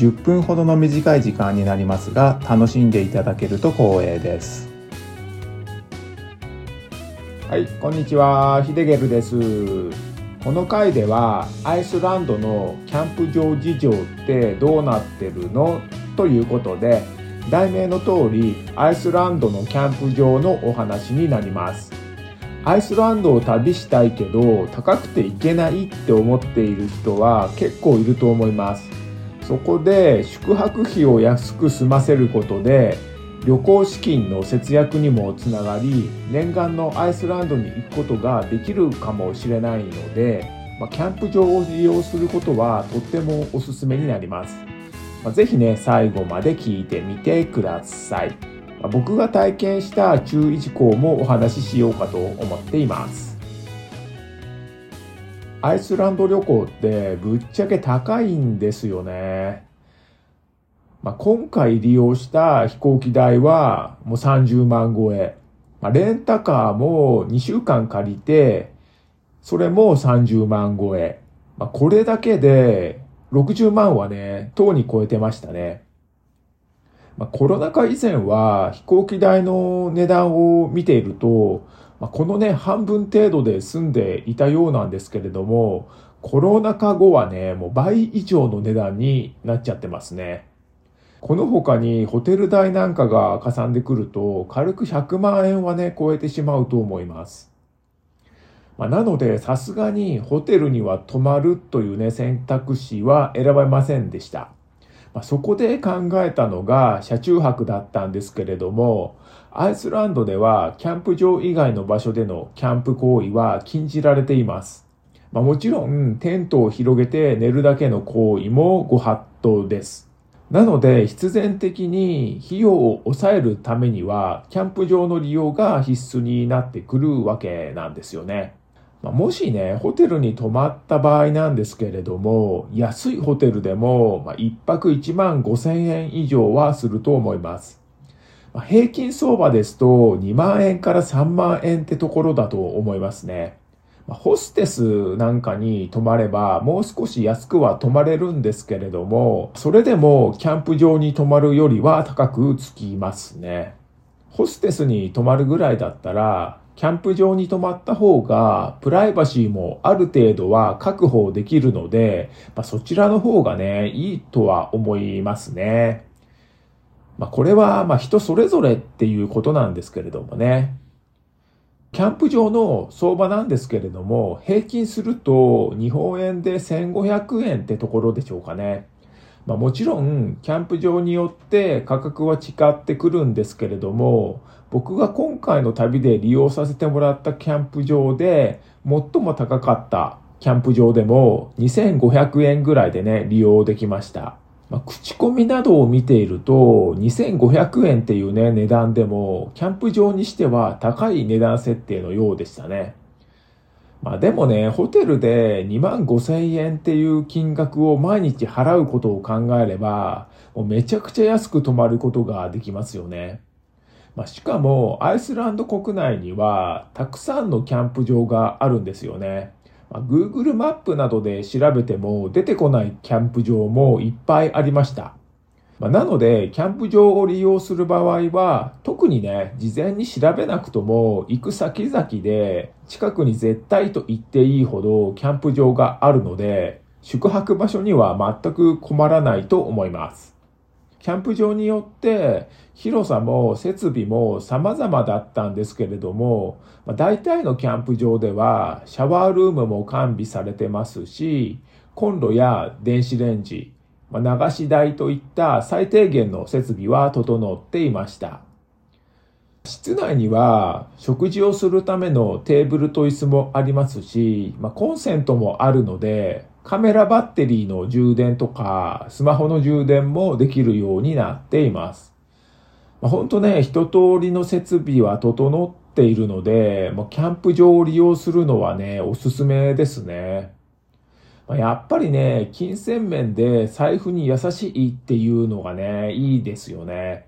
10分ほどの短い時間になりますが楽しんでいただけると光栄です。はいこんにちは。ヒデゲルです。この回ではアイスランドのキャンプ場事情ってどうなってるの？ということで題名の通りアイスランドのキャンプ場のお話になります。アイスランドを旅したいけど高くて行けないって思っている人は結構いると思います。そこで宿泊費を安く済ませることで旅行資金の節約にもつながり念願のアイスランドに行くことができるかもしれないので、まあ、キャンプ場を利用することはとってもおすすめになります、まあ、ぜひね最後まで聞いてみてください、まあ、僕が体験した注意事項もお話ししようかと思っています。アイスランド旅行ってぶっちゃけ高いんですよね。まあ、今回利用した飛行機代はもう30万超え。まあ、レンタカーも2週間借りて、それも30万超え。まあ、これだけで60万はね、とうに超えてましたね。まあ、コロナ禍以前は飛行機代の値段を見ていると、まあ、このね、半分程度で済んでいたようなんですけれども、コロナ禍後はね、もう倍以上の値段になっちゃってますね。この他にホテル代なんかがかさんでくると、軽く100万円はね、超えてしまうと思います。まあ、なので、さすがにホテルには泊まるというね、選択肢は選ばれませんでした。まあ、そこで考えたのが車中泊だったんですけれども、アイスランドではキャンプ場以外の場所でのキャンプ行為は禁じられています。まあ、もちろんテントを広げて寝るだけの行為もご法度です。なので必然的に費用を抑えるためにはキャンプ場の利用が必須になってくるわけなんですよね。まあ、もしね、ホテルに泊まった場合なんですけれども、安いホテルでも、まあ、1泊1万5千円以上はすると思います。平均相場ですと2万円から3万円ってところだと思いますね。ホステスなんかに泊まればもう少し安くは泊まれるんですけれども、それでもキャンプ場に泊まるよりは高くつきますね。ホステスに泊まるぐらいだったら、キャンプ場に泊まった方が、プライバシーもある程度は確保できるので、まあ、そちらの方がね、いいとは思いますね。まあ、これは、ま、人それぞれっていうことなんですけれどもね。キャンプ場の相場なんですけれども、平均すると日本円で1500円ってところでしょうかね。まあ、もちろん、キャンプ場によって価格は違ってくるんですけれども、僕が今回の旅で利用させてもらったキャンプ場で、最も高かったキャンプ場でも2500円ぐらいでね、利用できました。まあ、口コミなどを見ていると、2500円っていうね、値段でも、キャンプ場にしては高い値段設定のようでしたね。まあでもね、ホテルで2万5千円っていう金額を毎日払うことを考えれば、もうめちゃくちゃ安く泊まることができますよね。まあ、しかも、アイスランド国内には、たくさんのキャンプ場があるんですよね。ま、Google マップなどで調べても出てこないキャンプ場もいっぱいありました。ま、なので、キャンプ場を利用する場合は、特にね、事前に調べなくとも、行く先々で、近くに絶対と言っていいほどキャンプ場があるので、宿泊場所には全く困らないと思います。キャンプ場によって広さも設備も様々だったんですけれども、大体のキャンプ場ではシャワールームも完備されてますし、コンロや電子レンジ、流し台といった最低限の設備は整っていました。室内には食事をするためのテーブルと椅子もありますし、まあ、コンセントもあるので、カメラバッテリーの充電とか、スマホの充電もできるようになっています。まあ、本当ね、一通りの設備は整っているので、もうキャンプ場を利用するのはね、おすすめですね。まあ、やっぱりね、金銭面で財布に優しいっていうのがね、いいですよね。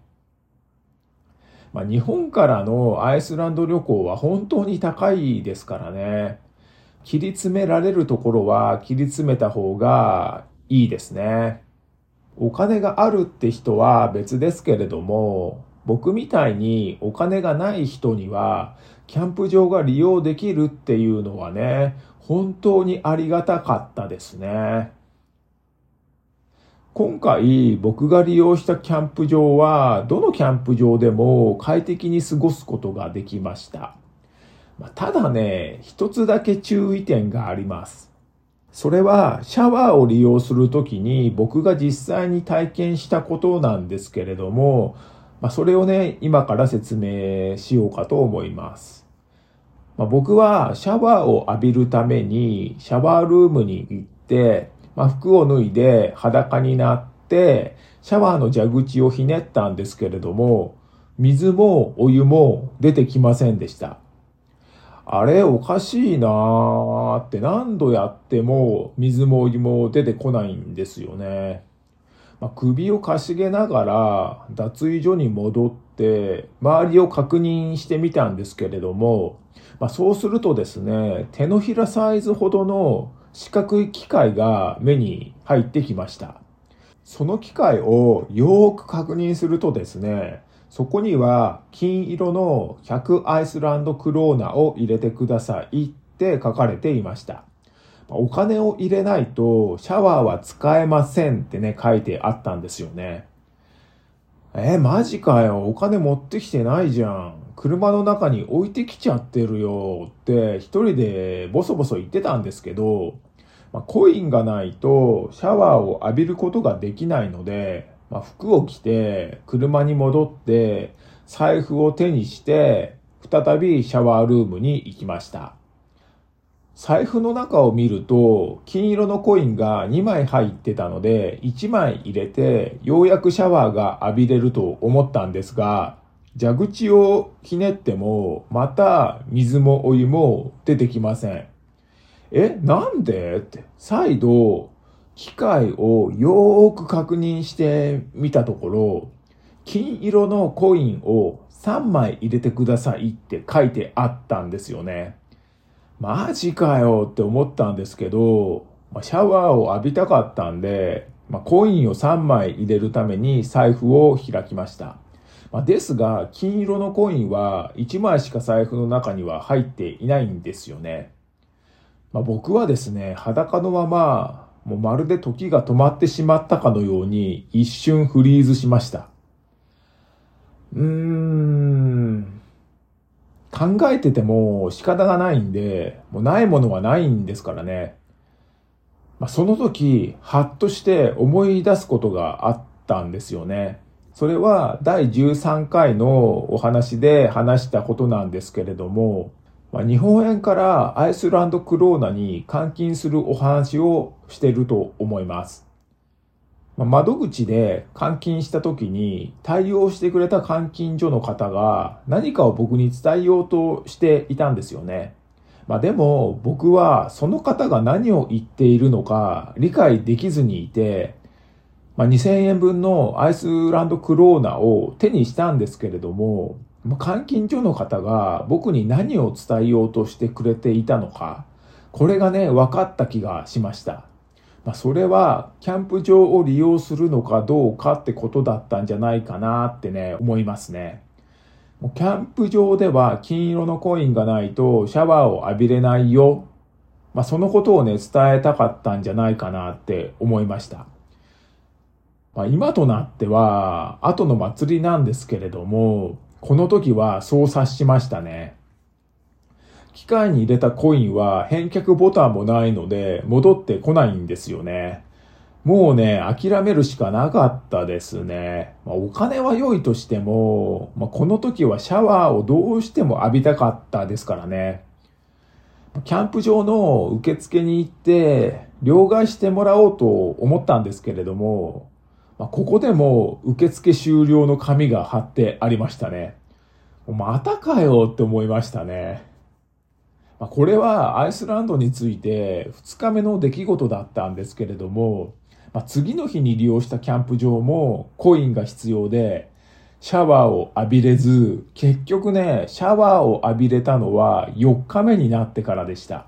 まあ、日本からのアイスランド旅行は本当に高いですからね。切り詰められるところは切り詰めた方がいいですね。お金があるって人は別ですけれども、僕みたいにお金がない人には、キャンプ場が利用できるっていうのはね、本当にありがたかったですね。今回僕が利用したキャンプ場は、どのキャンプ場でも快適に過ごすことができました。まただね、一つだけ注意点があります。それはシャワーを利用するときに僕が実際に体験したことなんですけれども、まあ、それをね、今から説明しようかと思います。まあ、僕はシャワーを浴びるためにシャワールームに行って、まあ、服を脱いで裸になって、シャワーの蛇口をひねったんですけれども、水もお湯も出てきませんでした。あれおかしいなーって何度やっても水もお湯も出てこないんですよね。まあ、首をかしげながら脱衣所に戻って周りを確認してみたんですけれども、まあ、そうするとですね、手のひらサイズほどの四角い機械が目に入ってきました。その機械をよーく確認するとですね、そこには金色の100アイスランドクローナを入れてくださいって書かれていました。お金を入れないとシャワーは使えませんってね、書いてあったんですよね。えマジかよ。お金持ってきてないじゃん。車の中に置いてきちゃってるよって一人でボソボソ言ってたんですけど、まあ、コインがないとシャワーを浴びることができないので、まあ、服を着て、車に戻って、財布を手にして、再びシャワールームに行きました。財布の中を見ると、金色のコインが2枚入ってたので、1枚入れて、ようやくシャワーが浴びれると思ったんですが、蛇口をひねっても、また水もお湯も出てきません。え、なんで？って、再度、機械をよーく確認してみたところ、金色のコインを3枚入れてくださいって書いてあったんですよね。マジかよって思ったんですけど、シャワーを浴びたかったんで、ま、コインを3枚入れるために財布を開きました。ま、ですが、金色のコインは1枚しか財布の中には入っていないんですよね。まあ、僕はですね、裸のままもうまるで時が止まってしまったかのように一瞬フリーズしました。うーん。考えてても仕方がないんで、もうないものはないんですからね。まあ、その時、はっとして思い出すことがあったんですよね。それは第13回のお話で話したことなんですけれども、ま、日本円からアイスランドクローナに換金するお話をしていると思います。ま、窓口で換金した時に対応してくれた換金所の方が何かを僕に伝えようとしていたんですよね。まあ、でも僕はその方が何を言っているのか理解できずにいて、まあ、2000円分のアイスランドクローナを手にしたんですけれども、監禁所の方が僕に何を伝えようとしてくれていたのか、これがね、分かった気がしました。まあ、それは、キャンプ場を利用するのかどうかってことだったんじゃないかなってね、思いますね。もうキャンプ場では金色のコインがないとシャワーを浴びれないよ。まあ、そのことをね、伝えたかったんじゃないかなって思いました。まあ、今となっては、後の祭りなんですけれども、この時はそう察しましたね。機械に入れたコインは返却ボタンもないので戻ってこないんですよね。もうね、諦めるしかなかったですね。まあ、お金は良いとしても、まあ、この時はシャワーをどうしても浴びたかったですからね。キャンプ場の受付に行って、両替してもらおうと思ったんですけれども、まあ、ここでも受付終了の紙が貼ってありましたね。またかよって思いましたね。まあ、これはアイスランドについて2日目の出来事だったんですけれども、まあ、次の日に利用したキャンプ場もコインが必要で、シャワーを浴びれず、結局ね、シャワーを浴びれたのは4日目になってからでした。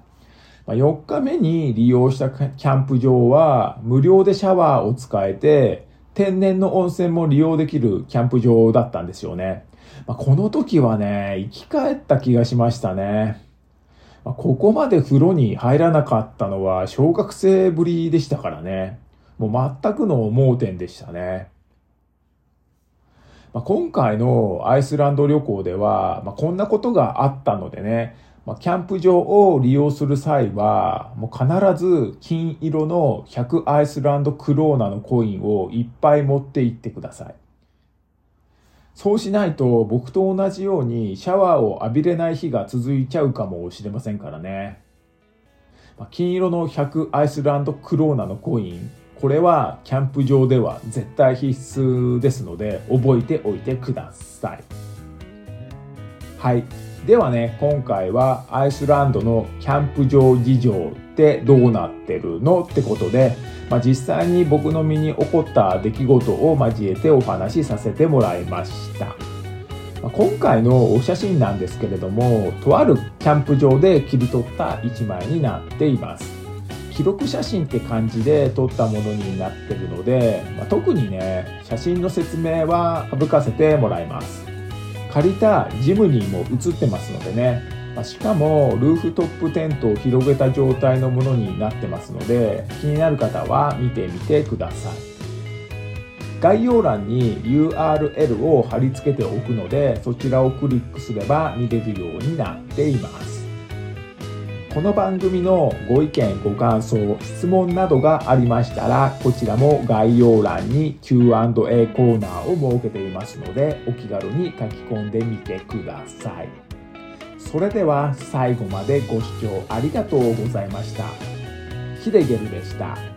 まあ、4日目に利用したキャンプ場は無料でシャワーを使えて、天然の温泉も利用できるキャンプ場だったんですよね。まあ、この時はね、生き返った気がしましたね。まあ、ここまで風呂に入らなかったのは小学生ぶりでしたからね。もう全くの盲点でしたね。まあ、今回のアイスランド旅行では、まあ、こんなことがあったのでね、まあ、キャンプ場を利用する際は、もう必ず金色の100アイスランドクローナのコインをいっぱい持って行ってください。そうしないと僕と同じようにシャワーを浴びれない日が続いちゃうかもしれませんからね。ま金色の100アイスランドクローナのコイン、これはキャンプ場では絶対必須ですので覚えておいてください。はい。ではね、今回はアイスランドのキャンプ場事情ってどうなってるのってことで、まあ、実際に僕の身に起こった出来事を交えてお話しさせてもらいました。まあ、今回のお写真なんですけれども、とあるキャンプ場で切り取った一枚になっています。記録写真って感じで撮ったものになってるので、まあ、特にね、写真の説明は省かせてもらいます。借りたジムニーも写ってますのでね、ましかもルーフトップテントを広げた状態のものになってますので気になる方は見てみてください。概要欄に URL を貼り付けておくのでそちらをクリックすれば見れるようになっています。この番組のご意見ご感想質問などがありましたらこちらも概要欄に Q&A コーナーを設けていますのでお気軽に書き込んでみてくださいそれでは最後までご視聴ありがとうございました。ヒデゲルでした。